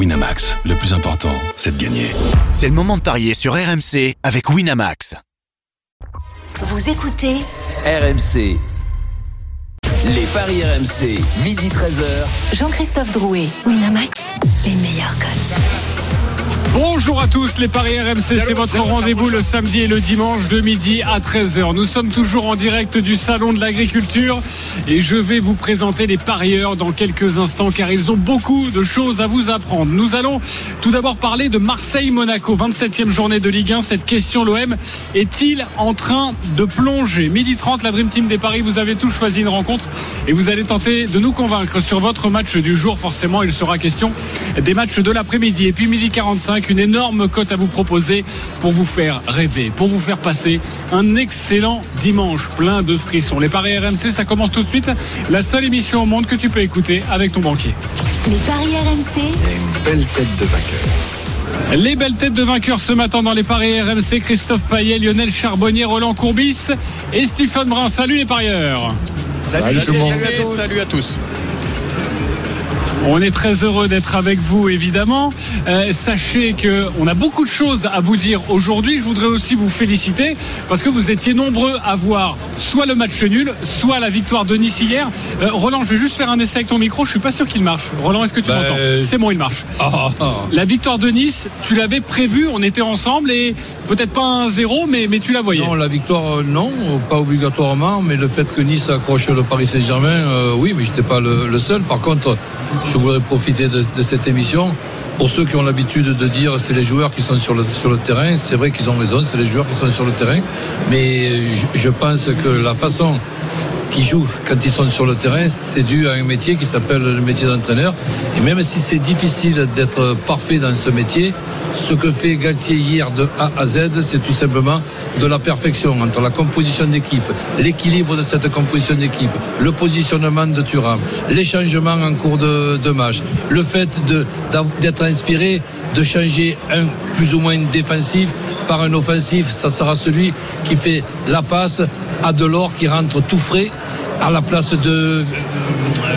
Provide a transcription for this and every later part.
Winamax, le plus important, c'est de gagner. C'est le moment de parier sur RMC avec Winamax. Vous écoutez RMC. Les paris RMC, midi 13h. Jean-Christophe Drouet, Winamax, les meilleurs codes. Bonjour à tous, les Paris RMC, c'est votre rendez-vous le samedi et le dimanche de midi à 13h. Nous sommes toujours en direct du Salon de l'Agriculture et je vais vous présenter les parieurs dans quelques instants car ils ont beaucoup de choses à vous apprendre. Nous allons tout d'abord parler de Marseille-Monaco, 27e journée de Ligue 1. Cette question, l'OM est-il en train de plonger? Midi 30, la Dream Team des Paris, vous avez tous choisi une rencontre et vous allez tenter de nous convaincre sur votre match du jour. Forcément, il sera question des matchs de l'après-midi. Et puis midi 45, une énorme cote à vous proposer pour vous faire rêver, pour vous faire passer un excellent dimanche plein de frissons. Les paris RMC, ça commence tout de suite. La seule émission au monde que tu peux écouter avec ton banquier. Les paris RMC, Belle tête de vainqueur. Les belles têtes de vainqueurs ce matin dans les paris RMC, Christophe Payet, Lionel Charbonnier, Roland Courbis et Stephen Brun. Salut les parieurs. Salut, tout le monde. Salut à tous. On est très heureux d'être avec vous, évidemment. Euh, sachez que on a beaucoup de choses à vous dire aujourd'hui. Je voudrais aussi vous féliciter parce que vous étiez nombreux à voir soit le match nul, soit la victoire de Nice hier. Euh, Roland, je vais juste faire un essai avec ton micro. Je suis pas sûr qu'il marche. Roland, est-ce que tu Bah, m'entends euh, C'est bon, il marche. Ah, ah. La victoire de Nice, tu l'avais prévue. On était ensemble et peut-être pas un zéro, mais, mais tu la voyais. Non, la victoire, non, pas obligatoirement, mais le fait que Nice accroche le Paris Saint-Germain, euh, oui, mais je n'étais pas le, le seul. Par contre, je voudrais profiter de, cette émission. Pour ceux qui ont l'habitude de dire c'est les joueurs qui sont sur le, terrain, c'est vrai qu'ils ont raison, c'est les joueurs qui sont sur le terrain. Mais je pense que la façon qu'ils jouent quand ils sont sur le terrain, c'est dû à un métier qui s'appelle le métier d'entraîneur. Et même si c'est difficile d'être parfait dans ce métier, ce que fait Galtier hier de A à Z, c'est tout simplement de la perfection entre la composition d'équipe, l'équilibre de cette composition d'équipe, le positionnement de Thuram, les changements en cours de, de match, le fait d'être inspiré, de changer un plus ou moins défensif par un offensif, ça sera celui qui fait la passe à Delors qui rentre tout frais à la place de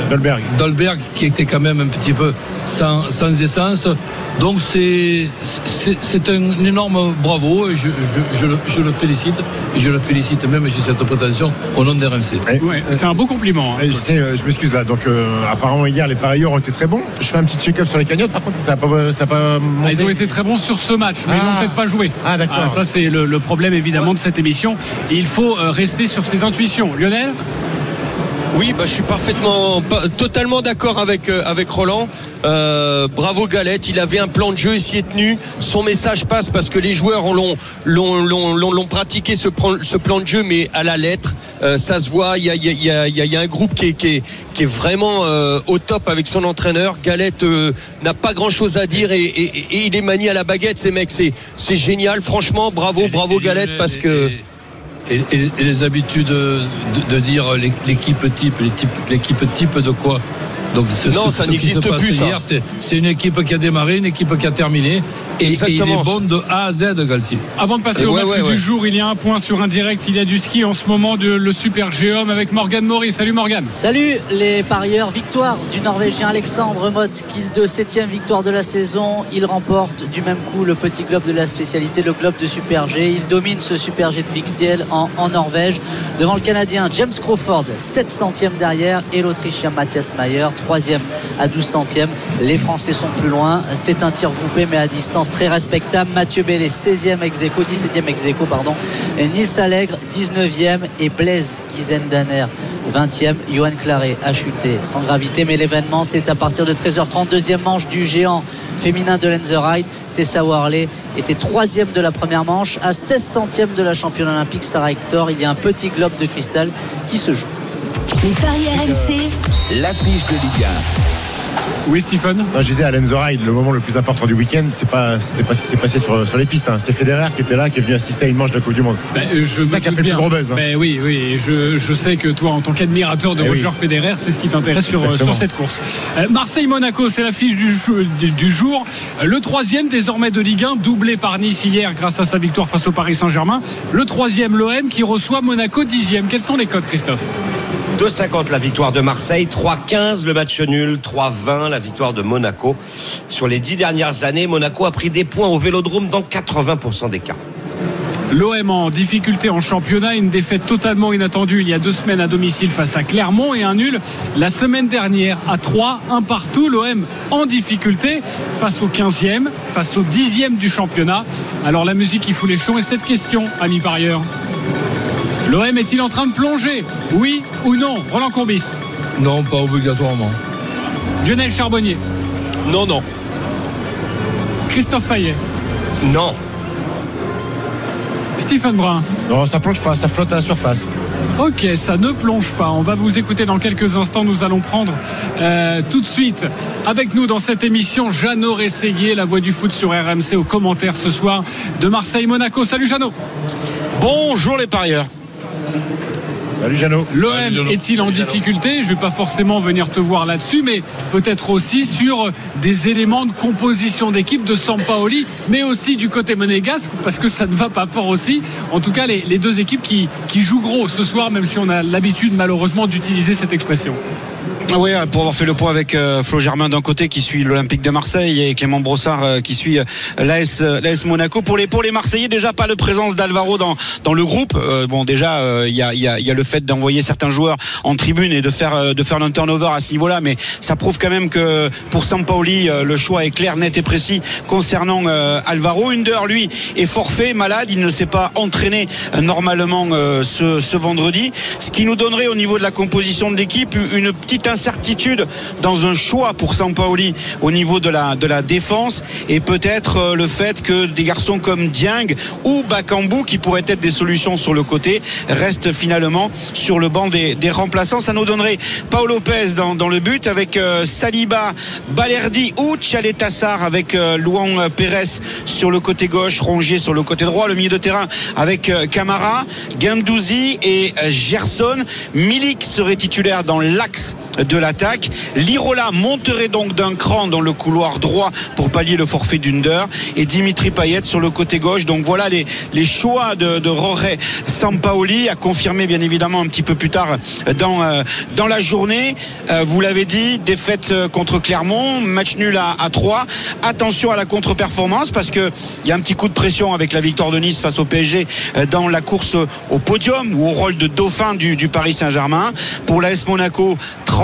Dolberg. Dolberg qui était quand même un petit peu sans, sans essence. Donc c'est un énorme bravo et je, je- je le, je le félicite et je le félicite même j'ai cette prétention au nom d'RMC. Ouais, c'est un beau compliment. hein. Je, euh, je m'excuse là. Donc, euh, apparemment, hier, les parieurs ont été très bons. Je fais un petit check-up sur les cagnottes. Par contre, ça n'a pas, ça a pas Ah. Ils ont été très bons sur ce match, mais ils n'ont Ah. peut-être pas joué. Ah, d'accord. ça, c'est le, le problème évidemment de cette émission. Et il faut euh, rester sur ses intuitions. Lionel? Oui, bah, je suis parfaitement, totalement d'accord avec, euh, avec Roland. Euh, bravo Galette, il avait un plan de jeu, il s'y est tenu. Son message passe parce que les joueurs l'ont, l'ont, l'ont, l'ont- l'ont pratiqué ce, plan- ce plan de jeu, mais à la lettre. Euh, ça se voit, il y a, il y a- il y a- il y a- un groupe qui est, qui est, qui est vraiment euh, au top avec son entraîneur. Galette euh, n'a pas grand chose à dire et, et- et il est manié à la baguette, ces mecs. C'est, c'est génial, franchement, bravo, bravo Galette, parce que. Et, les habitudes de, de dire l'é- l'équipe type, l'équipe type de quoi? Donc ce- Non, ce- ça n'existe plus, ça. Hier, c'est, une équipe qui a démarré, une équipe qui a terminé, et, et il Exactement. est bon de A à Z, Galtier. Avant de passer Et au ouais, match ouais, du ouais. jour, il y a un point sur un direct. Il y a du ski en ce moment de le Super Géome avec Morgan Maury. Salut Morgan. Salut les parieurs, victoire du Norvégien Alexandre Motskill de 7 victoire de la saison. Il remporte du même coup le petit globe de la spécialité, le globe de Super G. Il domine ce Super G de Victiel en, en Norvège devant le Canadien James Crawford, 7 centièmes derrière et l'Autrichien Matthias Mayer, 3e à 12 centièmes. Les Français sont plus loin. C'est un tir groupé mais à distance très respectable. Mathieu Bellet, 16e ex aequo, 17e ex pardon. Nils Allègre, 19e et Blaise Gizendaner, 20e. Johan Claret a chuté sans gravité, mais l'événement c'est à partir de 13h30, deuxième manche du géant féminin de Lenzerheide. Tessa Worley était troisième de la première manche, à 16 centièmes de la championne olympique Sarah Hector. Il y a un petit globe de cristal qui se joue. Les paris RMC, L'affiche de Ligue Oui, Stephen? Non, je disais à Lenzerheide, le moment le plus important du week-end, c'est pas, c'était pas ce qui s'est passé sur, sur les pistes. hein. C'est Federer qui était là, qui est venu assister à une manche de la Coupe du Monde. Ben, euh, je C'est ça qui a fait le plus gros buzz, hein. Ben oui, oui. Je, je sais que toi, en tant qu'admirateur de Eh Roger oui. Federer, c'est ce qui t'intéresse sur, sur cette course. Euh, Marseille-Monaco, c'est l'affiche du, jou- du, du jour. Euh, Le troisième désormais de Ligue 1, doublé par Nice hier grâce à sa victoire face au Paris Saint-Germain. Le troisième, l'OM, qui reçoit Monaco dixième. Quels sont les codes, Christophe? 2,50 la victoire de Marseille, 3,15 le match nul, 3,20 la victoire de Monaco. Sur les dix dernières années, Monaco a pris des points au Vélodrome dans 80% des cas. L'OM en difficulté en championnat, une défaite totalement inattendue il y a deux semaines à domicile face à Clermont et un nul la semaine dernière à 3, un partout. L'OM en difficulté face au 15e, face au 10e du championnat. Alors la musique qui fout les chons et cette question, ami parieur. L'OM est-il en train de plonger? Oui ou non? Roland Courbis Non, pas obligatoirement. Lionel Charbonnier Non, non. Christophe Paillet Non. Stephen Brun Non, ça plonge pas, ça flotte à la surface. Ok, ça ne plonge pas. On va vous écouter dans quelques instants. Nous allons prendre euh, tout de suite avec nous dans cette émission Jeannot Rességuier, la voix du foot sur RMC au commentaire ce soir de Marseille-Monaco. Salut Jeannot. Bonjour les parieurs. Salut Jeannot. L'OM est-il en difficulté? Je ne vais pas forcément venir te voir là-dessus, mais peut-être aussi sur des éléments de composition d'équipe de Sampaoli, mais aussi du côté monégasque, parce que ça ne va pas fort aussi. En tout cas, les, les deux équipes qui, qui jouent gros ce soir, même si on a l'habitude malheureusement d'utiliser cette expression. Oui, pour avoir fait le point avec euh, Flo Germain d'un côté qui suit l'Olympique de Marseille et Clément Brossard euh, qui suit euh, l'AS l'AS Monaco. Pour les pour les Marseillais, déjà pas de présence d'Alvaro dans dans le groupe. Euh, bon, déjà il y a y a y a le fait d'envoyer certains joueurs en tribune et de faire de faire un turnover à ce niveau-là, mais ça prouve quand même que pour Sampaoli le choix est clair, net et précis concernant Alvaro. Under lui est forfait, malade, il ne s'est pas entraîné normalement ce ce vendredi, ce qui nous donnerait au niveau de la composition de l'équipe une petite incertitude dans un choix pour Sampaoli au niveau de la, de la défense et peut-être euh, le fait que des garçons comme Dieng ou Bakambu qui pourraient être des solutions sur le côté restent finalement sur le banc des, des remplaçants. Ça nous donnerait Paul Lopez dans, dans le but avec euh, Saliba, Balerdi ou Tchaletassar avec euh, Luan Pérez sur le côté gauche, Rongier sur le côté droit, le milieu de terrain avec euh, Camara, Gendouzi et Gerson. Milik serait titulaire dans l'axe de l'attaque. Lirola monterait donc d'un cran dans le couloir droit pour pallier le forfait d'Under et Dimitri Payet sur le côté gauche. Donc voilà les, les choix de, de Roré Sampaoli à confirmer bien évidemment un petit peu plus tard dans, euh, dans la journée. Euh, vous l'avez dit, défaite euh, contre Clermont, match nul à, à 3. Attention à la contre-performance parce qu'il y a un petit coup de pression avec la victoire de Nice face au PSG dans la course au podium ou au rôle de dauphin du, du Paris Saint-Germain. Pour l'AS Monaco,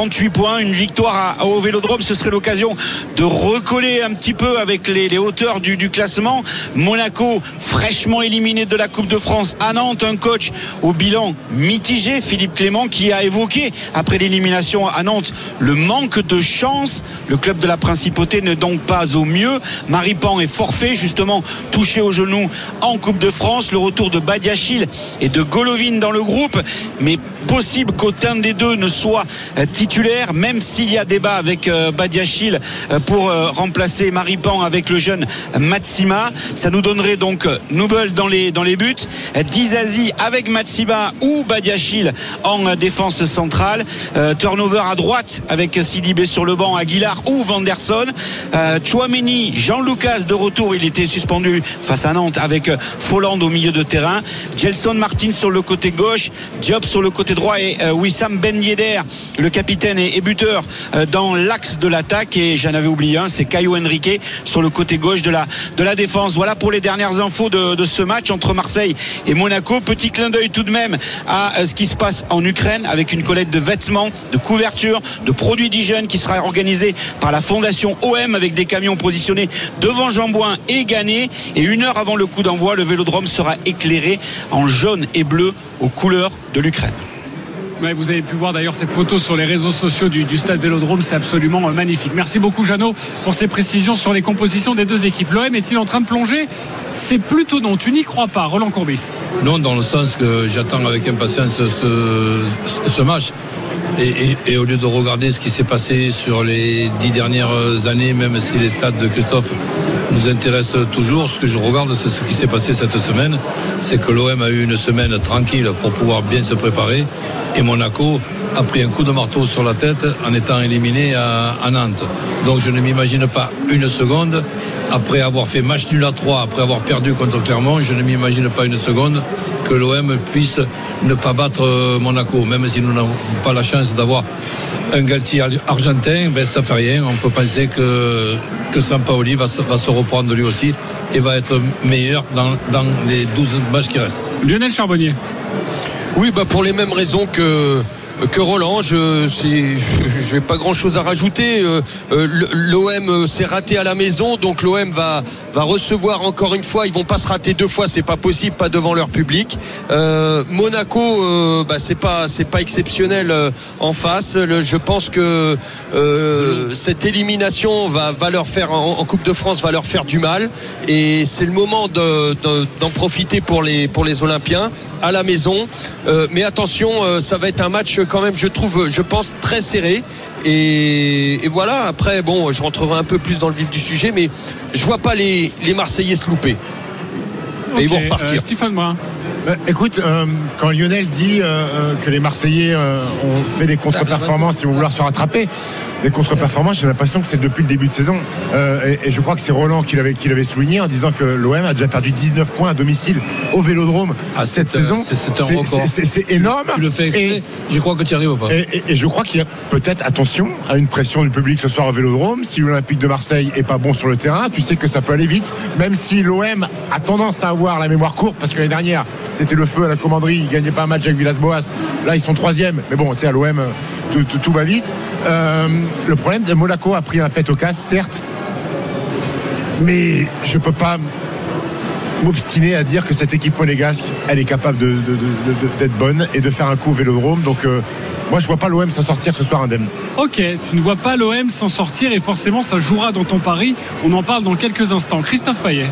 38 points, une victoire à, au Vélodrome, ce serait l'occasion de recoller un petit peu avec les, hauteurs du, classement. Monaco fraîchement éliminé de la Coupe de France à Nantes, un coach au bilan mitigé, Philippe Clément, qui a évoqué après l'élimination à Nantes le manque de chance. Le club de la Principauté n'est donc pas au mieux. Maripan est forfait, justement touché au genou en Coupe de France. Le retour de Badiachil et de Golovin dans le groupe, mais possible qu'aucun des deux ne soit euh, même s'il y a débat avec euh, Badiachil euh, pour euh, remplacer Maripan avec le jeune Matsima. Ça nous donnerait donc Noubel dans les, dans les buts, Dizazi avec Matsima ou Badiachil en défense centrale. Turnover à droite avec Sidibé sur le banc, Aguilar ou Vanderson. Chouameni, Jean-Lucas de retour, il était suspendu face à Nantes avec Folland au milieu de terrain. Gelson Martin sur le côté gauche, Diop sur le côté droit et Wissam Ben Yedder, le capitaine et, buteur euh, dans l'axe de l'attaque. Et j'en avais oublié un, c'est Caio Henrique sur le côté gauche de la, défense. Voilà pour les dernières infos de, ce match entre Marseille et Monaco. Petit clin d'œil tout de même à euh, ce qui se passe en Ukraine avec une collecte de vêtements, de couvertures, de produits d'hygiène qui sera organisée par la fondation OM avec des camions positionnés devant Jambouin et Gannet. Et une heure avant le coup d'envoi, le vélodrome sera éclairé en jaune et bleu aux couleurs de l'Ukraine. Vous avez pu voir d'ailleurs cette photo sur les réseaux sociaux du, stade Vélodrome, c'est absolument euh, magnifique. Merci beaucoup Jeannot pour ces précisions sur les compositions des deux équipes. L'OM est-il en train de plonger? C'est plutôt non, tu n'y crois pas, Roland Courbis. Non, dans le sens que j'attends avec impatience ce, match. Et au lieu de regarder ce qui s'est passé sur les dix dernières années, même si les stades de Christophe nous intéressent toujours, ce que je regarde, c'est ce qui s'est passé cette semaine. C'est que l'OM a eu une semaine tranquille pour pouvoir bien se préparer. Et Monaco a pris un coup de marteau sur la tête en étant éliminé à, à Nantes. Donc je ne m'imagine pas une seconde après avoir fait match nul à 3, après avoir perdu contre Clermont, je ne m'imagine pas une seconde que l'OM puisse ne pas battre euh, Monaco, même si nous n'avons pas la chance d'avoir un Galtier argentin, ben ça fait rien. On peut penser que, que Sampaoli va se, va se reprendre lui aussi et va être meilleur dans, dans les 12 matchs qui restent. Lionel Charbonnier. Oui, bah pour les mêmes raisons que que Roland. Je n'ai pas grand chose à rajouter. Euh, euh, L'OM s'est raté à la maison, donc l'OM va, va recevoir encore une fois. Ils vont pas se rater deux fois, c'est pas possible, pas devant leur public. Euh, Monaco, bah, c'est pas c'est pas exceptionnel en face. je pense que cette élimination va, va leur faire en, Coupe de France va leur faire du mal et c'est le moment d'en profiter pour les pour les Olympiens à la maison. mais attention, ça va être un match quand même, je trouve, je pense, très serré. Et, voilà, après, bon, je rentrerai un peu plus dans le vif du sujet, mais je vois pas les, les Marseillais se louper. et ils vont repartir. Euh, Stéphane Brun. Bah, écoute, euh, quand Lionel dit euh, que les Marseillais ont fait des contre-performances, ils vont vouloir se rattraper, les contre-performances, j'ai l'impression que c'est depuis le début de saison. Et, je crois que c'est Roland qui l'avait, qui souligné en disant que l'OM a déjà perdu 19 points à domicile au Vélodrome à cette saison. C'est énorme. Tu le fais je crois que tu y arrives pas. Et, je crois qu'il y a peut-être, attention, à une pression du public ce soir au Vélodrome. Si l'Olympique de Marseille est pas bon sur le terrain, tu sais que ça peut aller vite, même si l'OM a tendance à avoir la mémoire courte, parce que l'année dernière, c'était le feu à la commanderie. Ils gagnaient pas un match avec Villas-Boas. Là, ils sont troisième. Mais bon, tu sais, à l'OM, tout, va vite. Euh, le problème, de Monaco a pris un pet au casse, certes. Mais je peux pas m'obstiner à dire que cette équipe monégasque, elle est capable d'être bonne et de faire un coup au vélodrome. Donc, euh, moi, je vois pas l'OM s'en sortir ce soir indemne. Ok, tu ne vois pas l'OM s'en sortir et forcément, ça jouera dans ton pari. On en parle dans quelques instants. Christophe Payet.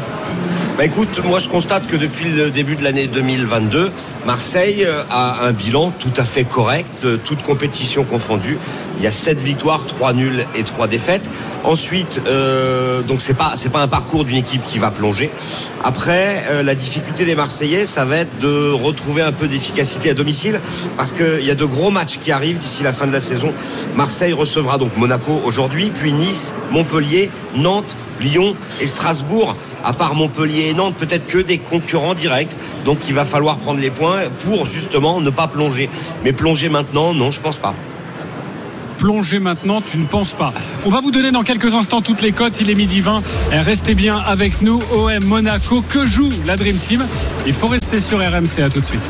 Bah écoute, moi je constate que depuis le début de l'année 2022, Marseille euh, a un bilan tout à fait correct, euh, toute compétition confondue. Il y a 7 victoires, 3 nuls et 3 défaites. Ensuite, euh, donc c'est pas c'est pas un parcours d'une équipe qui va plonger. Après, la difficulté des Marseillais, ça va être de retrouver un peu d'efficacité à domicile parce qu'il y a de gros matchs qui arrivent d'ici la fin de la saison. Marseille recevra donc Monaco aujourd'hui, puis Nice, Montpellier, Nantes, Lyon et Strasbourg à part Montpellier et Nantes, peut-être que des concurrents directs. Donc il va falloir prendre les points pour justement ne pas plonger. Mais plonger maintenant, non, je pense pas plonger maintenant, tu ne penses pas. On va vous donner dans quelques instants toutes les cotes. Il est midi 20. Restez bien avec nous. OM Monaco, que joue la Dream Team? Il faut rester sur RMC. À tout de suite.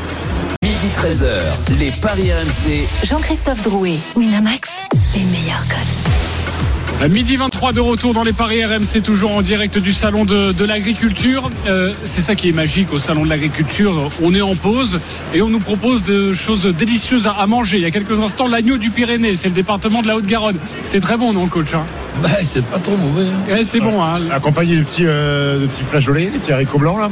Midi 13h, les Paris RMC. Jean-Christophe Drouet, Winamax, les meilleurs cotes. Midi 23 de retour dans les paris RMC, toujours en direct du salon de, l'agriculture. Euh, c'est ça qui est magique au salon de l'agriculture. On est en pause et on nous propose de choses délicieuses à, manger. Il y a quelques instants, l'agneau du Pyrénées, c'est le département de la Haute-Garonne. C'est très bon, non, coach hein? Bah, C'est pas trop mauvais. Hein. c'est bon. Hein. Accompagné de petits, euh, de petits flageolets, des petits haricots blancs là.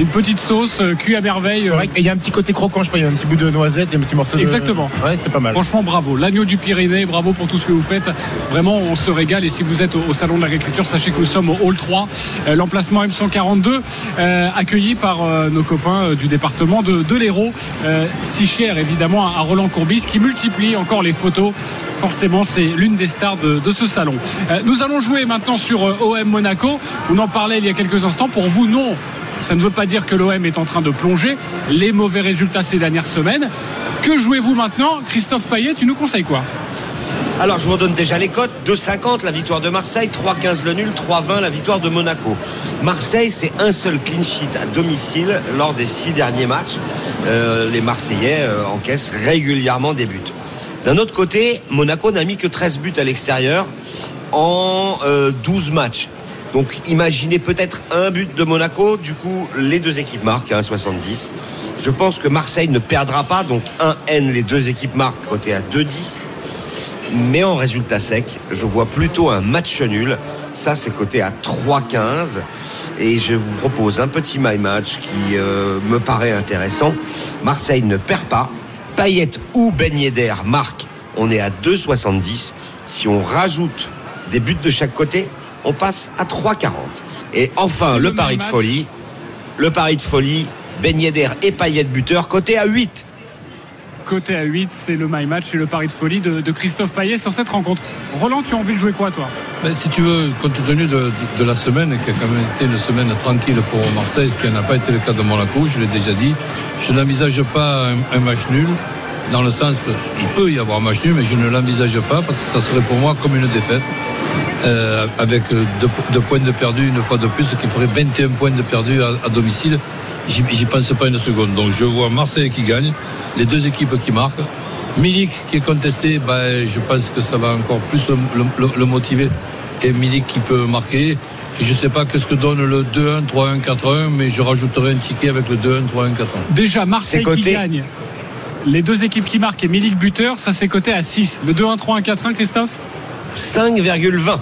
Une petite sauce euh, cuite à merveille. Euh. Et il y a un petit côté croquant, je crois. Il y a un petit bout de noisette et un petit morceau de. Exactement. Ouais, c'était pas mal. Franchement, bravo. L'agneau du Pyrénées, bravo pour tout ce que vous faites. Vraiment, on se régale. Et si vous êtes au, Salon de l'Agriculture, sachez que nous sommes au Hall 3, euh, l'emplacement M142, accueilli par nos copains du département de, de l'Hérault. si cher, évidemment, à Roland Courbis, qui multiplie encore les photos. Forcément, c'est l'une des stars de, de ce salon. nous allons jouer maintenant sur OM Monaco. On en parlait il y a quelques instants. Pour vous, non ça ne veut pas dire que l'OM est en train de plonger. Les mauvais résultats ces dernières semaines. Que jouez-vous maintenant Christophe Payet, tu nous conseilles quoi? Alors, je vous donne déjà les cotes. 2,50 la victoire de Marseille, 3,15 le nul, 3,20 la victoire de Monaco. Marseille, c'est un seul clean sheet à domicile lors des six derniers matchs. Euh, les Marseillais euh, encaissent régulièrement des buts. D'un autre côté, Monaco n'a mis que 13 buts à l'extérieur en 12 euh, matchs. Donc imaginez peut-être un but de Monaco, du coup les deux équipes marquent à hein, 1,70. Je pense que Marseille ne perdra pas, donc 1 N, les deux équipes marquent côté à 2,10. Mais en résultat sec, je vois plutôt un match nul. Ça, c'est côté à 3,15. Et je vous propose un petit my match qui euh, me paraît intéressant. Marseille ne perd pas. Payet ou Ben Yedder marquent. On est à 2,70. Si on rajoute des buts de chaque côté, on passe à 3,40. Et enfin, le, pari de folie. Le pari de folie, Ben Yedder et Payet buteur, côté à 8. côté à 8. C'est le my match et le pari de folie de, de Christophe Payet sur cette rencontre. Roland, tu as envie de jouer quoi, toi? Ben, si tu veux, compte tenu de, de- de la semaine, qui a quand même été une semaine tranquille pour Marseille, ce qui n'a pas été le cas de Monaco, je l'ai déjà dit, je n'envisage pas un, un match nul, dans le sens qu'il peut y avoir un match nul, mais je ne l'envisage pas, parce que ça serait pour moi comme une défaite, euh, avec deux, deux points de perdu une fois de plus, ce qui ferait 21 points de perdu à, à domicile. J'y pense pas une seconde. Donc je vois Marseille qui gagne, les deux équipes qui marquent. Milik qui est contesté, ben, je pense que ça va encore plus le, le- le motiver. Et Milik qui peut marquer. Et je ne sais pas qu'est-ce que donne le 2-1, 3-1, 4-1, mais je rajouterai un ticket avec le 2-1, 3-1, 4-1. Déjà, Marseille qui gagne. Les deux équipes qui marquent et Milik buteur, ça c'est coté à 6. Le 2-1, 3-1, 4-1, Christophe? 5,20.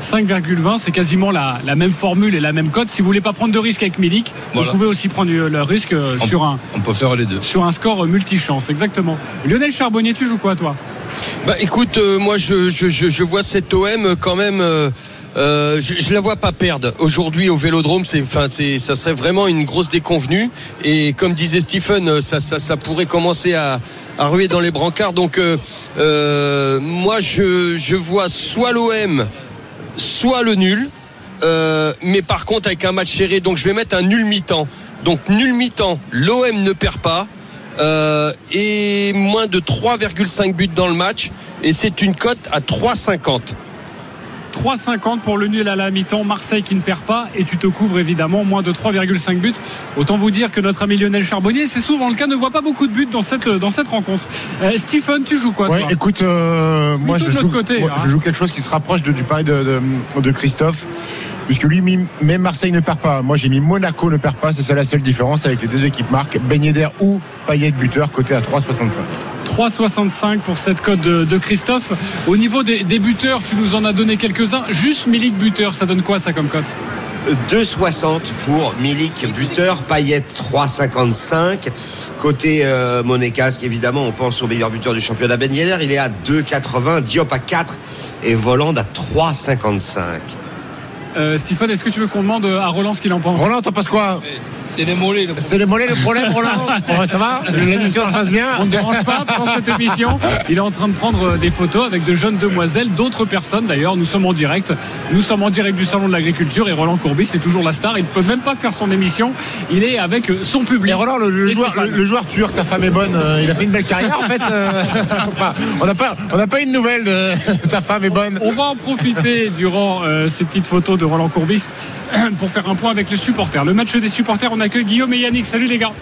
5,20, c'est quasiment la, la même formule et la même cote. Si vous voulez pas prendre de risque avec Milik, Voilà. vous pouvez aussi prendre du- le risque euh, On- sur un, On peut faire les deux. sur un score euh, multichance, exactement. Lionel Charbonnier, tu joues quoi toi? Bah écoute, euh, moi je, je, je, je vois cette OM quand même. euh, euh, je, je la vois pas perdre aujourd'hui au Vélodrome. C'est, ça serait vraiment une grosse déconvenue. Et comme disait Stephen, euh, ça, pourrait commencer à, ruer dans les brancards. Donc euh, moi je, vois soit l'OM, soit le nul. Mais par contre avec un match serré, donc je vais mettre un nul mi-temps. Donc nul mi-temps, l'OM ne perd pas. Et moins de 3,5 buts dans le match. Et c'est une cote à 3,50. 3,50 pour le nul à la mi-temps, Marseille qui ne perd pas et tu te couvres évidemment moins de 3,5 buts. Autant vous dire que notre ami Lionel Charbonnier, c'est souvent le cas, ne voit pas beaucoup de buts dans cette, dans cette rencontre. Euh, Stephen, tu joues quoi Ouais, toi? écoute, euh, moi, de je l'autre joue, côté, moi, hein. je joue quelque chose qui se rapproche de- du pari de, de- de Christophe. Puisque lui, même Marseille ne perd pas. Moi, j'ai mis Monaco ne perd pas. C'est ça la seule différence avec les deux équipes marques. Ben Yedder ou Payet buteur, côté à 3,65. 3,65 pour cette cote de, de Christophe. Au niveau des, des buteurs, tu nous en as donné quelques-uns. Juste Milik buteur, ça donne quoi ça comme cote? 2,60 pour Milik buteur, Payet 3,55. Côté euh, monégasque, évidemment, on pense au meilleur buteur du championnat Ben Yedder. Il est à 2,80, Diop à 4 et Voland à 3,55. Euh, Stephen, est-ce que tu veux qu'on demande à Roland ce qu'il en pense Roland, t'en penses quoi C'est les mollets. le C'est les mollets le problème, Roland Bon, Ça va L'émission se passe bien On ne dérange pas pendant cette émission. Il est en train de prendre euh, des photos avec de jeunes demoiselles, d'autres personnes d'ailleurs. Nous sommes en direct. Nous sommes en direct du Salon de l'Agriculture et Roland Courbis, c'est toujours la star. Il ne peut même pas faire son émission. Il est avec euh, son public. Et Roland, le, le Et joueur, Stéphane. le, le joueur turc, ta femme est bonne, euh, il a fait une belle carrière en fait. euh, on n'a pas, on n'a pas une nouvelle de ta femme est bonne. On va en profiter durant euh, ces petites photos de Roland Courbis pour faire un point avec les supporters. Le match des supporters, on accueille Guillaume et Yannick. Salut les gars.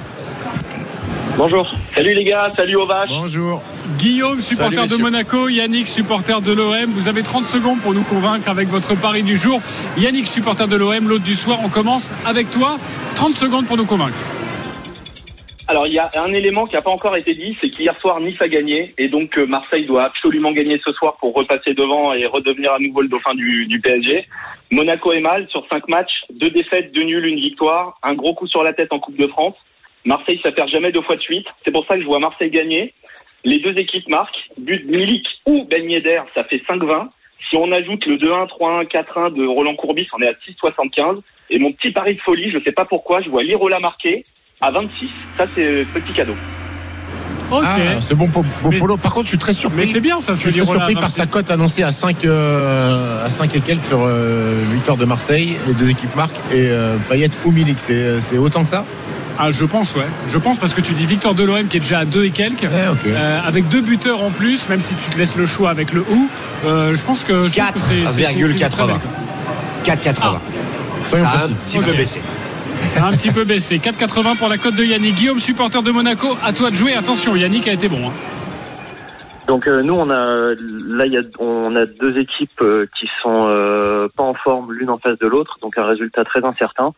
Bonjour. Salut les gars, salut aux vaches. Bonjour. Guillaume, supporter de. Monaco, Yannick, supporter de l'OM. Vous avez 30 secondes pour nous convaincre avec votre pari du jour. Yannick, supporter de l'OM, l'autre du soir. On commence avec toi. 30 secondes pour nous convaincre. Alors il y a un élément qui n'a pas encore été dit, c'est qu'hier soir Nice a gagné et donc euh, Marseille doit absolument gagner ce soir pour repasser devant et redevenir à nouveau le dauphin du, du PSG. Monaco est mal sur cinq matchs, deux défaites, deux nuls, une victoire, un gros coup sur la tête en Coupe de France. Marseille ça perd jamais deux fois de suite, c'est pour ça que je vois Marseille gagner. Les deux équipes marquent, but Milik ou Ben Yedder, ça fait 5-20. Si on ajoute le 2-1, 3-1, 4-1 de Roland Courbis, on est à 6-75. Et mon petit pari de folie, je sais pas pourquoi, je vois Lirola marquer à 26. Ça, c'est petit cadeau. Ok. Ah, c'est bon pour, pour Mais- Polo. Par contre, je suis très surpris. Mais c'est bien ça, Je suis très surpris par sa 26. cote annoncée à 5, euh, à 5 et quelques sur euh, victoire de Marseille. Les deux équipes marquent et euh, Payet ou Milik. C'est, c'est autant que ça? Ah, je pense, ouais. Je pense parce que tu dis victoire de l'OM qui est déjà à 2 et quelques. Ouais, ok. Euh, avec deux buteurs en plus, même si tu te laisses le choix avec le ou, euh, je pense que. je pense que c'est- c'est- c'est- c'est une très 4,80. belle cote. 4,80. Soyons Ça a un précis. petit peu baissé. Ça a un petit peu baissé. 4,80 pour la cote de Yannick. Guillaume, supporter de Monaco, à toi de jouer. Attention, Yannick a été bon. hein. Donc euh, nous on a là y a on a deux équipes euh, qui sont euh, pas en forme l'une en face de l'autre donc un résultat très incertain.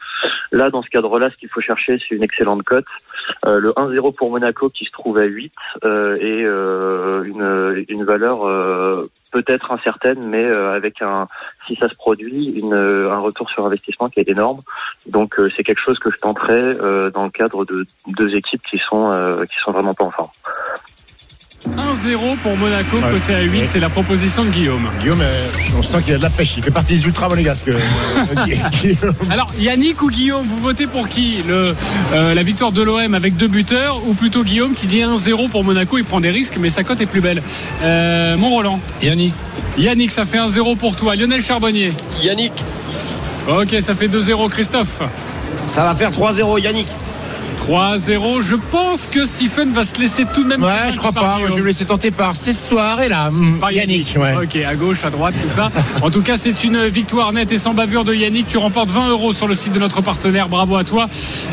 Là dans ce cadre-là ce qu'il faut chercher c'est une excellente cote. Euh, le 1-0 pour Monaco qui se trouve à 8 euh, et euh, une une valeur peut-être incertaine mais avec un si ça se produit une un retour sur investissement qui est énorme. Donc c'est quelque chose que je tenterai dans le cadre de deux équipes qui sont qui sont vraiment pas en forme. 1-0 pour Monaco, Ouais. côté à 8, Ouais. c'est la proposition de Guillaume. Guillaume, euh, on sent qu'il a de la pêche. Il fait partie des ultra monégasques. euh, Guillaume. Alors, Yannick ou Guillaume, vous votez pour qui le, euh, La victoire de l'OM avec deux buteurs ou plutôt Guillaume qui dit 1-0 pour Monaco Il prend des risques, mais sa cote est plus belle. Euh, mon Roland. Yannick. Yannick, ça fait 1-0 pour toi. Lionel Charbonnier. Yannick. Ok, ça fait 2-0. Christophe. Ça va faire 3-0 Yannick. 3-0. Je pense que Stephen va se laisser tout de même. Ouais, je crois pas. Moi, je vais Guillaume. me laisser tenter par ces soirées là. Par Yannick, ouais. Ok, à gauche, à droite, tout ça. En tout cas, c'est une victoire nette et sans bavure de Yannick. Tu remportes 20 euros sur le site de notre partenaire. Bravo à toi.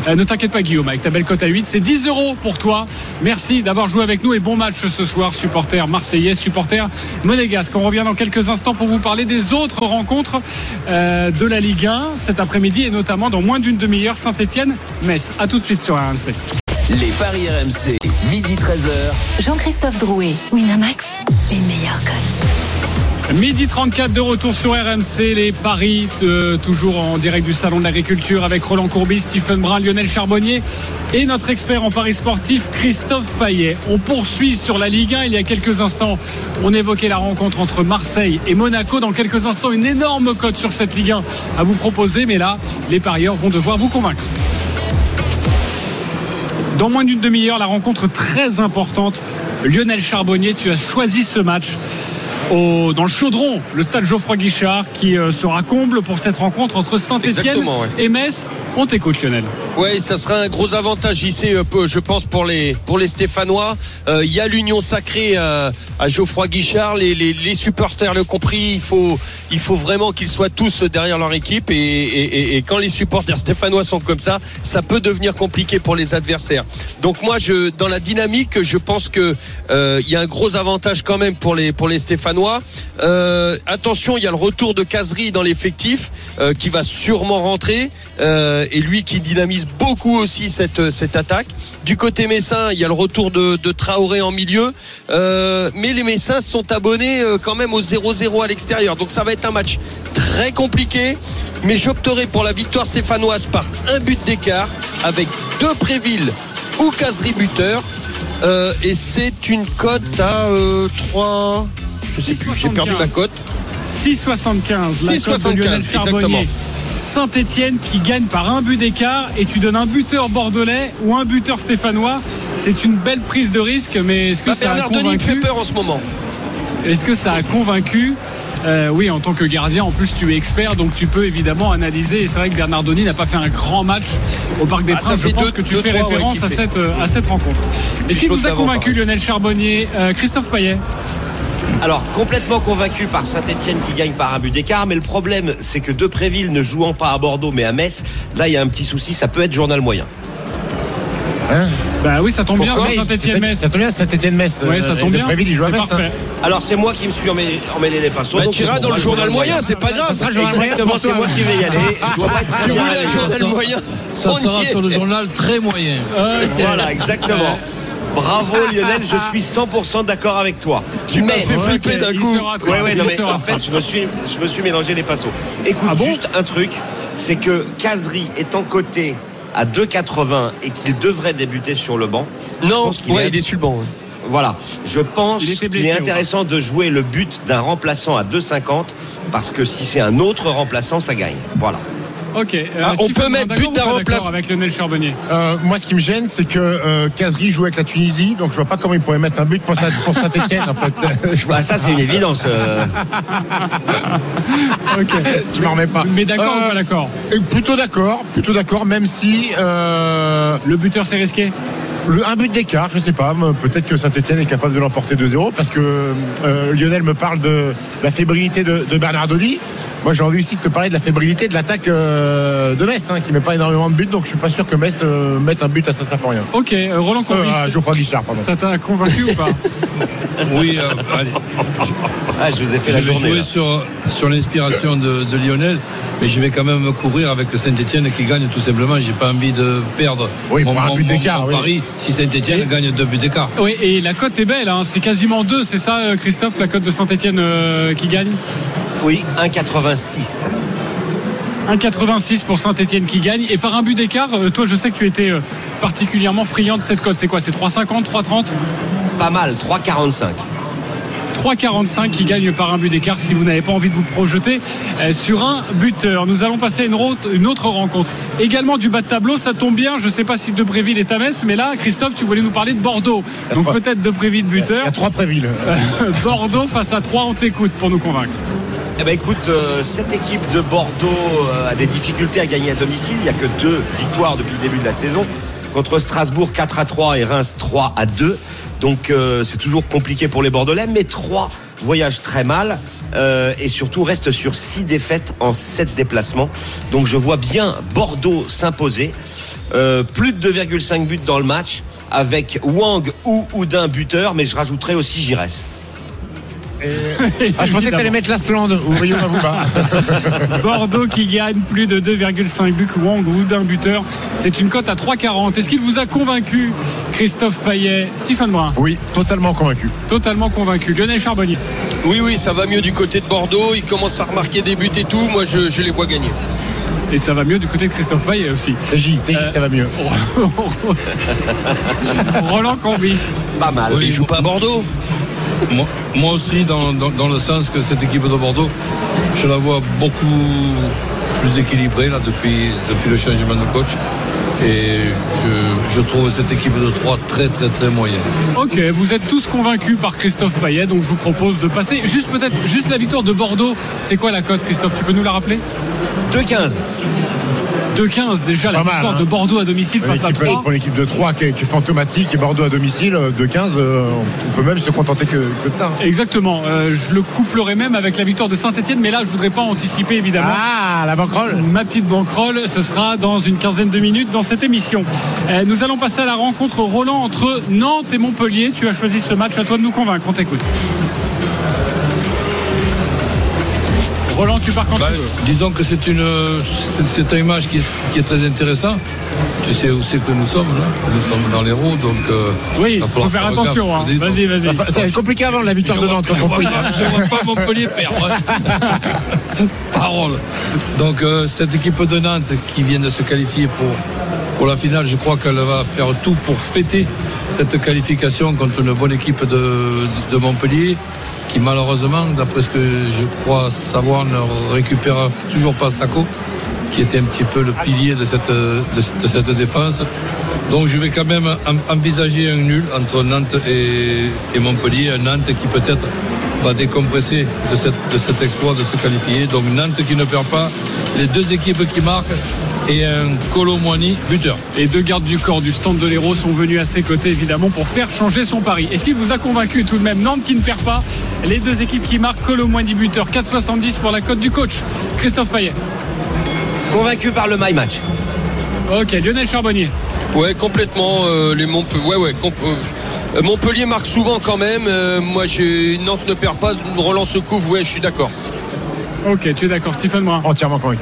Euh, ne t'inquiète pas, Guillaume, avec ta belle cote à 8, c'est 10 euros pour toi. Merci d'avoir joué avec nous et bon match ce soir, supporter marseillais, supporter monégasque. On revient dans quelques instants pour vous parler des autres rencontres euh, de la Ligue 1 cet après-midi et notamment dans moins d'une demi-heure, Saint-Etienne-Metz. À tout de suite sur RMC. Les paris RMC, midi 13h. Jean-Christophe Drouet, Winamax, les meilleurs codes. Midi 34 de retour sur RMC, les paris, euh, toujours en direct du Salon de l'Agriculture avec Roland Courbis, Stephen Brun, Lionel Charbonnier et notre expert en paris sportif Christophe Paillet. On poursuit sur la Ligue 1. Il y a quelques instants, on évoquait la rencontre entre Marseille et Monaco. Dans quelques instants, une énorme cote sur cette Ligue 1 à vous proposer. Mais là, les parieurs vont devoir vous convaincre. Dans moins d'une demi-heure, la rencontre très importante. Lionel Charbonnier, tu as choisi ce match au- dans le chaudron, le stade Geoffroy Guichard, qui euh, sera comble pour cette rencontre entre Saint-Etienne ouais. et Metz. On t'écoute, Lionel. Oui, ça sera un gros avantage ici, euh, je pense, pour les, pour les Stéphanois. Euh, Il y a l'union sacrée euh, à Geoffroy Guichard. Les, supporters le compris. Il faut, il faut vraiment qu'ils soient tous derrière leur équipe. Et, quand les supporters stéphanois sont comme ça, ça peut devenir compliqué pour les adversaires. Donc moi, je, dans la dynamique, je pense que euh, il y a un gros avantage quand même pour les, pour les Stéphanois. Euh, attention, il y a le retour de Casery dans l'effectif euh, qui va sûrement rentrer. Euh, et lui qui dynamise beaucoup aussi cette, cette attaque. Du côté messin, il y a le retour de, Traoré en milieu. Euh, mais les Messins sont abonnés euh, quand même au 0-0 à l'extérieur. Donc ça va être un match très compliqué. Mais j'opterai pour la victoire stéphanoise par un but d'écart avec deux Préville ou Casery buteur. Euh, et c'est une cote à 3. Je sais plus, j'ai perdu ma cote. 6,75. La cote de 6,75, Lionel exactement. Charbonnier. Saint-Etienne qui gagne par un but d'écart et tu donnes un buteur bordelais ou un buteur stéphanois. C'est une belle prise de risque, mais est-ce que Bah, ça a Bernard Denis fait convaincu peur en ce moment. Est-ce que ça a convaincu Euh, oui, en tant que gardien, en plus tu es expert, donc tu peux évidemment analyser. Et c'est vrai que Bernard Denis n'a pas fait un grand match au Parc des Ah, Princes. Je pense deux- que tu deux, fais trois, référence à, cette, euh, à cette rencontre. Est-ce qu'il Je vous a convaincu Lionel Charbonnier? Euh, Christophe Payet Alors complètement convaincu par Saint-Etienne qui gagne par un but d'écart, mais le problème c'est que Depréville ne jouant pas à Bordeaux mais à Metz, là il y a un petit souci, ça peut être journal moyen. Hein Bah oui, ça tombe bien, Pourquoi c'est Saint-Etienne-Metz. Ça tombe bien, Saint-Etienne-Metz. Ouais, ça Euh, tombe de bien. Préville, il joue à Metz, parfait. hein. Alors c'est moi qui me suis emmêlé, emmêlé les pinceaux. Bah, donc tu iras dans le journal moyen, c'est pas grave. Ça Exactement, c'est moi qui vais y aller. Je dois pas être bien un allé. journal moyen, Ça sera sur le journal très moyen. Voilà, exactement. Bravo Lionel, je suis 100% d'accord avec toi. Tu m'as fait flipper d'un coup. Ouais, ouais, non, mais en fait, je me suis, je me suis mélangé les pinceaux. Écoute, Ah bon juste un truc, c'est que Casery étant coté à 2,80 et qu'il devrait débuter sur le banc. Non, ouais, est- il est sur le banc. ouais. Voilà, je pense qu'il est intéressant de jouer le but d'un remplaçant à 2,50 parce que si c'est un autre remplaçant, ça gagne. Voilà. Ok. euh, Ah, on peut mettre but d'accord remplaçant avec Lionel Charbonnier. Euh, moi, ce qui me gêne, c'est que euh, Casery joue avec la Tunisie, donc je vois pas comment il pourrait mettre un but pour, ça, pour Saint-Etienne, en fait. Bah, ça, c'est une évidence. euh. Ok. je m'en remets pas. Mais d'accord Euh, ou pas d'accord Plutôt d'accord, plutôt d'accord, même si euh, Le buteur c'est risqué le, un but d'écart, je sais pas, peut-être que Saint-Etienne est capable de l'emporter 2-0 parce que euh, Lionel me parle de la fébrilité de, de Bernardoni. Moi, j'ai envie aussi de te parler de la fébrilité de l'attaque euh, de Metz, hein, qui met pas énormément de buts, donc je suis pas sûr que Metz euh, mette un but à Saint-Symphorien. Ok, euh, Roland Euh, Courbis. à Geoffroy Guichard, pardon. ça t'a convaincu ou pas Oui, euh, allez. Ah, je vous ai fait je la vais journée. jouer là. sur, sur l'inspiration de, de Lionel, mais je vais quand même me couvrir avec Saint-Etienne qui gagne tout simplement. J'ai pas envie de perdre Oui, mon, pour un but d'écart, oui. pari si Saint-Etienne Et- gagne deux buts d'écart. Oui, et la cote est belle, hein. c'est quasiment deux, c'est ça, euh, Christophe, la cote de Saint-Etienne qui gagne? Oui, 1,86. 1,86 pour Saint-Etienne qui gagne. Et par un but d'écart, euh, toi, je sais que tu étais euh, particulièrement friand de cette cote. C'est quoi? C'est 3,50, 3,30 pas mal, 3,45. 3,45 qui gagne par un but d'écart si vous n'avez pas envie de vous projeter euh, sur un buteur. Nous allons passer à une, autre rencontre. Également du bas de tableau, ça tombe bien. Je ne sais pas si Debréville est à Metz, mais là, Christophe, tu voulais nous parler de Bordeaux. Donc peut-être Debréville buteur. Il y a trois prévilles. Bordeaux face à 3, on t'écoute pour nous convaincre. Eh ben écoute, euh, cette équipe de Bordeaux euh, a des difficultés à gagner à domicile. Il n'y a que deux victoires depuis le début de la saison. Contre Strasbourg 4 à 3 et Reims 3 à 2. Donc euh, c'est toujours compliqué pour les Bordelais, mais 3 voyagent très mal et surtout restent sur 6 défaites en 7 déplacements. Donc je vois bien Bordeaux s'imposer. Plus de 2,5 buts dans le match avec Wang ou Oudin buteur, mais je rajouterai aussi Giresse. Ah, je pensais que t'allais mettre l'Asland ou Rio. Bordeaux qui gagne plus de 2,5 buts, Wang ou d'un buteur. C'est une cote à 3,40. Est-ce qu'il vous a convaincu, Christophe Payet, Stephen Brun Oui, totalement convaincu. Totalement convaincu. Lionel Charbonnier Oui, oui, ça va mieux du côté de Bordeaux. Ils commencent à remarquer des buts et tout. Moi, je, je les vois gagner. Et ça va mieux du côté de Christophe Payet aussi. TJ, TJ, ça va mieux. Roland Combis. Pas mal. Ils jouent pas à Bordeaux. Moi, moi aussi, dans, dans- dans le sens que cette équipe de Bordeaux, je la vois beaucoup plus équilibrée là, depuis, depuis le changement de coach. Et je, je trouve cette équipe de 3 très très très moyenne. Ok, vous êtes tous convaincus par Christophe Payet, donc je vous propose de passer. Juste peut-être, juste la victoire de Bordeaux. C'est quoi la cote, Christophe? Tu peux nous la rappeler? 2,15. 2,15 déjà la victoire hein. de Bordeaux à domicile face à l'équipe- 3. Pour l'équipe de 3 qui est, qui est fantomatique et Bordeaux à domicile, euh, de 15, euh, on peut même se contenter que, que de ça. hein. Exactement. Euh, je le couplerai même avec la victoire de Saint-Etienne, mais là, je voudrais pas anticiper évidemment. Ah, la banquerolle Ma petite banquerolle, ce sera dans une quinzaine de minutes dans cette émission. Euh, nous allons passer à la rencontre Roland entre Nantes et Montpellier. Tu as choisi ce match, à toi de nous convaincre. On t'écoute. Roland, tu pars quand Bah, tu veux. disons que c'est une c'est c'est un image qui est, qui est très intéressant. Tu sais où c'est que nous sommes là Nous sommes dans l'Hérault, donc euh, Oui, il faut faire faire attention. gaffe. hein. Vas-y, vas-y. Enfin, Ça va être compliqué avant la victoire de Nantes. Je ne vois pas Montpellier perdre. Parole. Donc euh, cette équipe de Nantes qui vient de se qualifier pour, pour la finale, je crois qu'elle va faire tout pour fêter cette qualification contre une bonne équipe de, Montpellier qui malheureusement, d'après ce que je crois savoir, ne récupère toujours pas Sako qui était un petit peu le pilier de cette, défense. Donc je vais quand même en- envisager un nul entre Nantes et, et Montpellier. Un Nantes qui peut-être va décompresser de, cette, de cet exploit de se qualifier. Donc Nantes qui ne perd pas, les deux équipes qui marquent et un Colomboigny buteur. Les deux gardes du corps du stand de l'Hérault sont venus à ses côtés, évidemment, pour faire changer son pari. Est-ce qu'il vous a convaincu tout de même Nantes qui ne perd pas Les deux équipes qui marquent Colomboigny buteur. 4,70 pour la cote du coach. Christophe Payet. Convaincu par le My Match. Ok, Lionel Charbonnier. Ouais, complètement. euh, les Montpe- ouais, ouais, comp- euh, Montpellier marque souvent quand même. Euh, moi, j'ai Nantes ne perd pas. Roland se couvre. Ouais, je suis d'accord. Ok, tu es d'accord. Stephen Brun. Entièrement convaincu.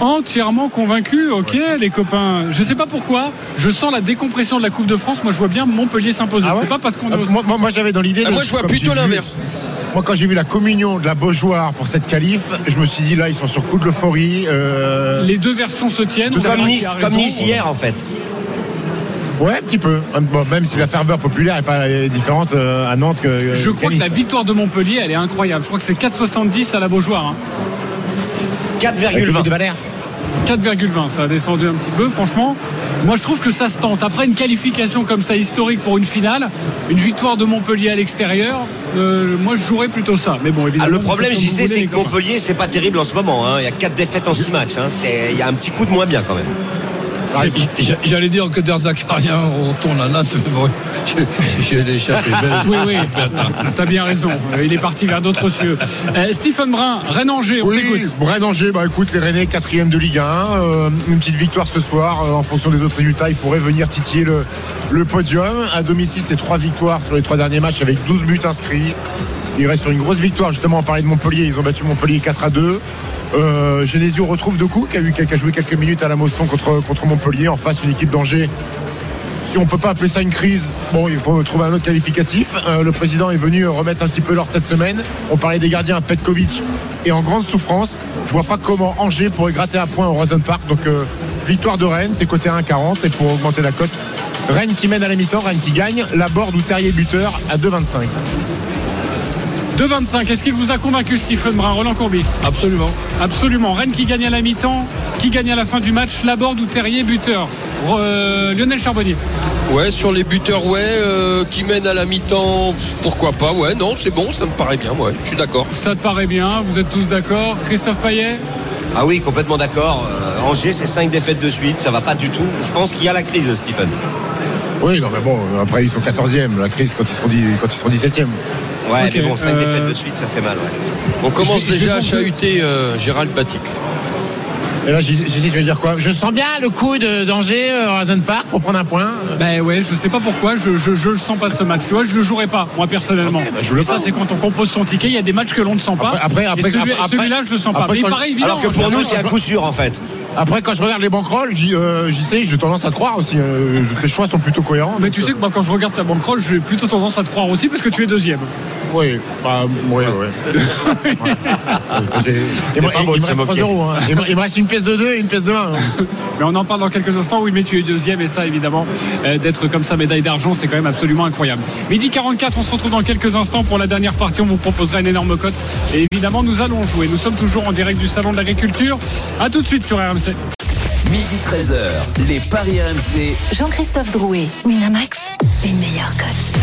Entièrement convaincu, ok, les copains. Je sais pas pourquoi, je sens la décompression de la Coupe de France. Moi, je vois bien Montpellier s'imposer. Ah ouais C'est pas parce qu'on Ah, moi, moi- moi, j'avais dans l'idée. Ah, moi, je vois plutôt l'inverse. Moi, quand j'ai vu la communion de la Beaujoire pour cette qualif, je me suis dit là, ils sont sur coup de l'euphorie. euh, Les deux versions se tiennent. Tout comme Nice, comme. Nice hier en fait. Ouais, un petit peu. Bon, même si la ferveur populaire n'est pas différente euh, à Nantes que. Je crois que la victoire de Montpellier, elle est incroyable. Je crois que c'est 4,70 à la Beaujoire. hein. Avec le but 4,20. De Valère. 4,20, ça a descendu un petit peu. Franchement, moi je trouve que ça se tente. Après une qualification comme ça historique pour une finale, une victoire de Montpellier à l'extérieur, euh, moi je jouerais plutôt ça. Mais bon, Ah, évidemment. le problème, j'y sais, c'est que. Montpellier, c'est pas terrible en ce moment. hein. Il y a 4 défaites en 6 matchs. hein. Il y a un petit coup de moins bien quand même. J'allais dire que Der Zakarian retourne à Nantes, mais bon, j'ai- l'échappé. Oui, oui, t'as bien raison. Il est parti vers d'autres cieux. Euh, Stephen Brun, Rennes-Angers, on Oui, t'écoute. Rennes Angers, bah écoute, les Rennais, quatrième de Ligue 1, euh, une petite victoire ce soir, euh, en fonction des autres résultats, ils pourraient venir titiller le, le podium. À domicile, c'est trois victoires sur les trois derniers matchs avec 12 buts inscrits. Ils restent sur une grosse victoire, justement, on parlait de Montpellier, ils ont battu Montpellier 4 à 2. Euh, Genesio retrouve Doku, qui a, qui a joué quelques minutes à la Mosson contre, Montpellier, en face une équipe d'Angers si on peut pas appeler ça une crise, bon, il faut trouver un autre qualificatif. Euh, le président est venu remettre un petit peu l'ordre cette semaine. On parlait des gardiens, Petkovic est en grande souffrance. Je vois pas comment Angers pourrait gratter un point au Rosen Park. Donc euh, victoire de Rennes, c'est côté 1,40 et pour augmenter la cote, Rennes qui mène à la mi-temps, Rennes qui gagne, Laborde ou Terrier buteur à 2,25. 2,25. Est-ce qu'il vous a convaincu, Stephen Brun, Roland Courbis Absolument. Absolument. Rennes qui gagne à la mi-temps, qui gagne à la fin du match, Laborde ou Terrier buteur. Euh, Lionel Charbonnier. Ouais, sur les buteurs, ouais, euh, qui mènent à la mi-temps, pourquoi pas, ouais, non, c'est bon, ça me paraît bien, ouais, je suis d'accord. Ça te paraît bien, vous êtes tous d'accord. Christophe Payet Ah oui, complètement d'accord. Euh, Angers, c'est 5 défaites de suite, ça va pas du tout. Je pense qu'il y a la crise, Stephen. Oui, non, mais bon, après ils sont 14e, la crise quand ils seront, quand ils seront 17e. Ouais, mais bon, 5 euh, défaites de suite, ça fait mal, ouais. On commence déjà à chahuter euh, Gérald Baticle. Et là, j'hésite, je vais dire quoi? Je sens bien le coup de danger au Razen Park pour prendre un point. Ben ouais, je sais pas pourquoi, je, je, je le sens pas ce match. Tu vois, je le jouerai pas, moi personnellement. bah, je le Et ça, pas. c'est quand on compose son ticket. Il y a des matchs que l'on ne sent pas. Après- après- Et celui- après- celui-là, je le sens pas. Mais il quand- paraît évident. Alors que pour nous, c'est un coup sûr, en fait. Après, quand je regarde les banquerolles, j'y, euh, j'y sais, j'ai tendance à te croire aussi. euh, tes choix sont plutôt cohérents. Mais tu sais que moi, quand je regarde ta bankroll, j'ai plutôt tendance à te croire aussi parce que tu es deuxième. Oui, bah, ouais, ouais. J'ai- il me- pas beau il de me se reste 3 moquer. euros. hein. Il me- il me reste une pièce de 2 et une pièce de 1. Mais on en parle dans quelques instants. Oui, mais tu es deuxième et ça, évidemment, euh, d'être comme ça médaille d'argent, c'est quand même absolument incroyable. Midi 44, on se retrouve dans quelques instants pour la dernière partie. On vous proposera une énorme cote. Et évidemment, nous allons jouer. Nous sommes toujours en direct du salon de l'agriculture. À tout de suite sur RMC. Midi 13h, les Paris RMC. Jean-Christophe Drouet, Winamax, les meilleurs codes.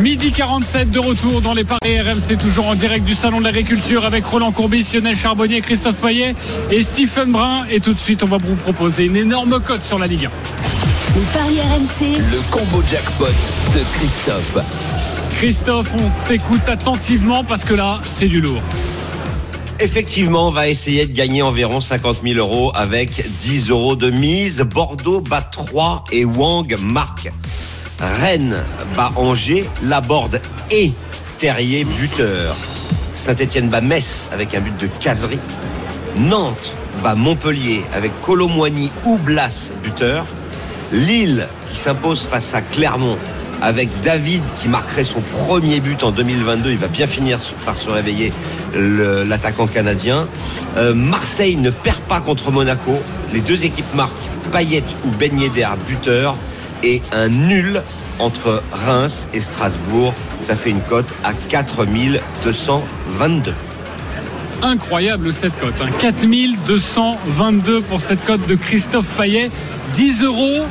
Midi 47 de retour dans les paris RMC, toujours en direct du Salon de l'Agriculture avec Roland Courbis, Lionel Charbonnier, Christophe Payet et Stephen Brun. Et tout de suite, on va vous proposer une énorme cote sur la Ligue 1. Les paris RMC, Le combo jackpot de Christophe. Christophe, on t'écoute attentivement parce que là, c'est du lourd. Effectivement, on va essayer de gagner environ 50 000 euros avec 10 euros de mise. Bordeaux bat 3 et Wang marque. Rennes bat Angers, Laborde et Terrier buteur. Saint-Etienne bat Metz avec un but de caserie. Nantes bat Montpellier avec Colomboigny ou Blas buteur. Lille qui s'impose face à Clermont avec David qui marquerait son premier but en 2022. Il va bien finir par se réveiller le- l'attaquant canadien. Euh, Marseille ne perd pas contre Monaco. Les deux équipes marquent Payet ou Ben buteur et un nul entre Reims et Strasbourg. Ça fait une cote à 4222. Incroyable cette cote. hein. 4222 pour cette cote de Christophe Payet. 10 euros.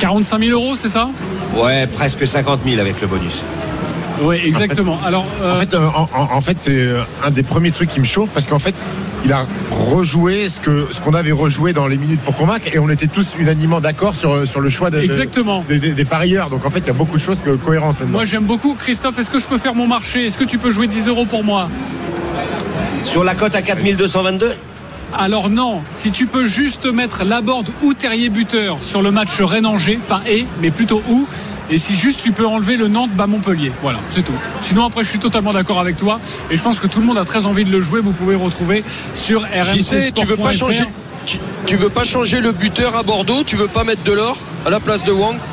45 000 euros, c'est ça? Ouais, presque 50 000 avec le bonus. Oui, exactement. Alors, euh, En fait, euh, en, fait, c'est euh, un des premiers trucs qui me chauffe parce qu'en fait, il a rejoué ce que ce qu'on avait rejoué dans les minutes pour convaincre et on était tous unanimement d'accord sur, sur le choix de- de- Exactement. des, parieurs. Donc en fait, il y a beaucoup de choses que- cohérentes. moi j'aime beaucoup. Christophe, est-ce que je peux faire mon marché? Est-ce que tu peux jouer 10 euros pour moi? Sur la cote à 4222 Alors non, si tu peux juste mettre Laborde ou Terrier buteur sur le match Rennes-Angers, pas et, mais plutôt ou. Et si juste tu peux enlever le Nantes bas Montpellier. Voilà, c'est tout. Sinon après je suis totalement d'accord avec toi et je pense que tout le monde a très envie de le jouer. Vous pouvez le retrouver sur RMC. Sais, tu veux pas changer tu, tu veux pas changer le buteur à Bordeaux Tu veux pas mettre de l'or à la place de Wang?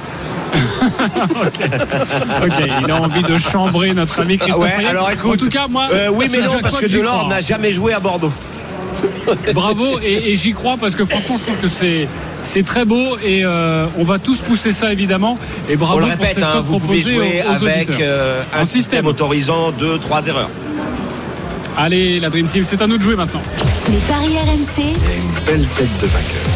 Ok, il a envie de chambrer notre ami Ah Christophe ouais, alors écoute. En tout cas, moi, euh, oui, mais non, parce que Delors n'a jamais joué à Bordeaux. Bravo et, et j'y crois parce que franchement je trouve que c'est c'est très beau et euh, on va tous pousser ça évidemment et bravo On le pour répète, cette hein, vous pouvez jouer aux- aux avec euh, un Un système système. autorisant 2-3 erreurs. Allez la Dream Team c'est à nous de jouer maintenant les paris RMC, Une belle tête de vainqueur.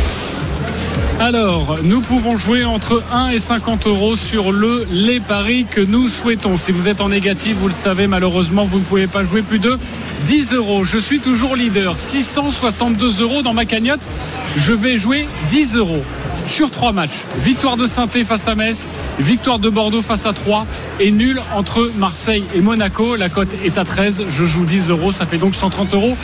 Alors nous pouvons jouer entre 1 et 50 euros sur le les paris que nous souhaitons. Si vous êtes en négatif vous le savez malheureusement vous ne pouvez pas jouer plus de 10 euros. Je suis toujours leader. 662 euros dans ma cagnotte. Je vais jouer 10 euros sur trois matchs. Victoire de saint face à Metz, victoire de Bordeaux face à 3 et nul entre Marseille et Monaco. La cote est à 13. Je joue 10 euros, ça fait donc 130 euros.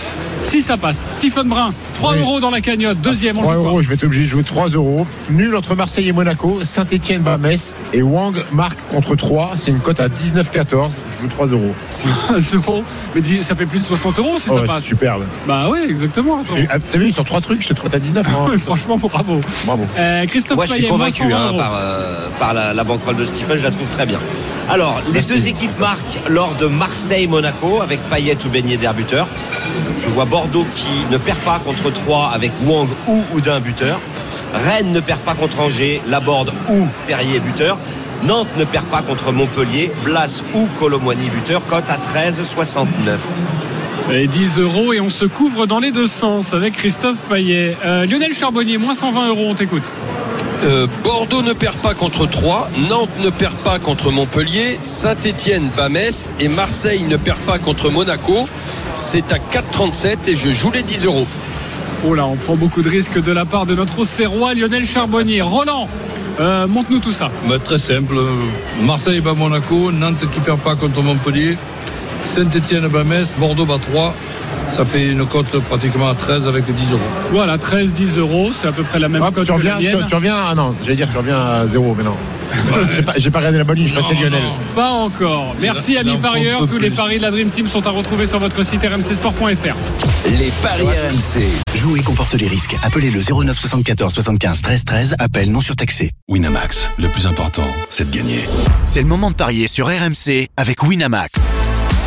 Si ça passe. Stephen Brun, 3 Oui. euros dans la cagnotte. Deuxième, on 3 joue quoi euros, je vais être obligé de jouer 3 euros. Nul entre Marseille et Monaco. Saint-Etienne bat Metz. Et Wang marque contre 3. C'est une cote à 19-14. Je joue 3 euros. 1 euro. Mais ça fait plus de 60 euros si Oh, ça c'est passe. superbe. Bah oui, exactement. Ah, T'as vu, sur 3 trucs, je te trotte à 19. hein. Franchement, bravo. Bravo. Euh, Christophe Moi, je suis Payet, convaincu 120 hein, par, euh, par la, la banquerolle de Stephen, je la trouve très bien. Alors, les Merci. deux équipes marquent lors de Marseille-Monaco avec Payet ou Beignet d'air buteur. Je vois Bordeaux qui ne perd pas contre 3 avec Wang ou Oudin buteur. Rennes ne perd pas contre Angers, Laborde ou Terrier buteur. Nantes ne perd pas contre Montpellier, Blas ou Colomboigny buteur, cote à 13,69. Et 10 euros et on se couvre dans les deux sens avec Christophe Payet. Euh, Lionel Charbonnier, moins 120 euros, on t'écoute. Euh, Bordeaux ne perd pas contre Troyes, Nantes ne perd pas contre Montpellier, Saint-Étienne bat Metz et Marseille ne perd pas contre Monaco. C'est à 4,37 et je joue les 10 euros. Oh là, on prend beaucoup de risques de la part de notre Auxerrois Lionel Charbonnier. Roland, euh, montre-nous tout ça. Bah, très simple. Marseille bat Monaco, Nantes qui perd pas contre Montpellier, Saint-Etienne bat Metz, Bordeaux bat 3. Ça fait une cote pratiquement à 13 avec 10 euros. Voilà, 13, 10 euros, c'est à peu près la même Hop, cote tu, que reviens, la tu, reviens, ah non, j'allais dire que tu reviens à zéro, mais non. j'ai pas, regardé la bonne ligne, je passais Lionel. Pas encore. Merci amis parieurs. Tous les paris de la Dream Team sont à retrouver sur votre site rmcsport.fr. Les paris RMC. Jouer comporte les risques. Appelez le 09 74 75 13 13. Appel non surtaxé. Winamax, le plus important, c'est de gagner. C'est le moment de parier sur RMC avec Winamax.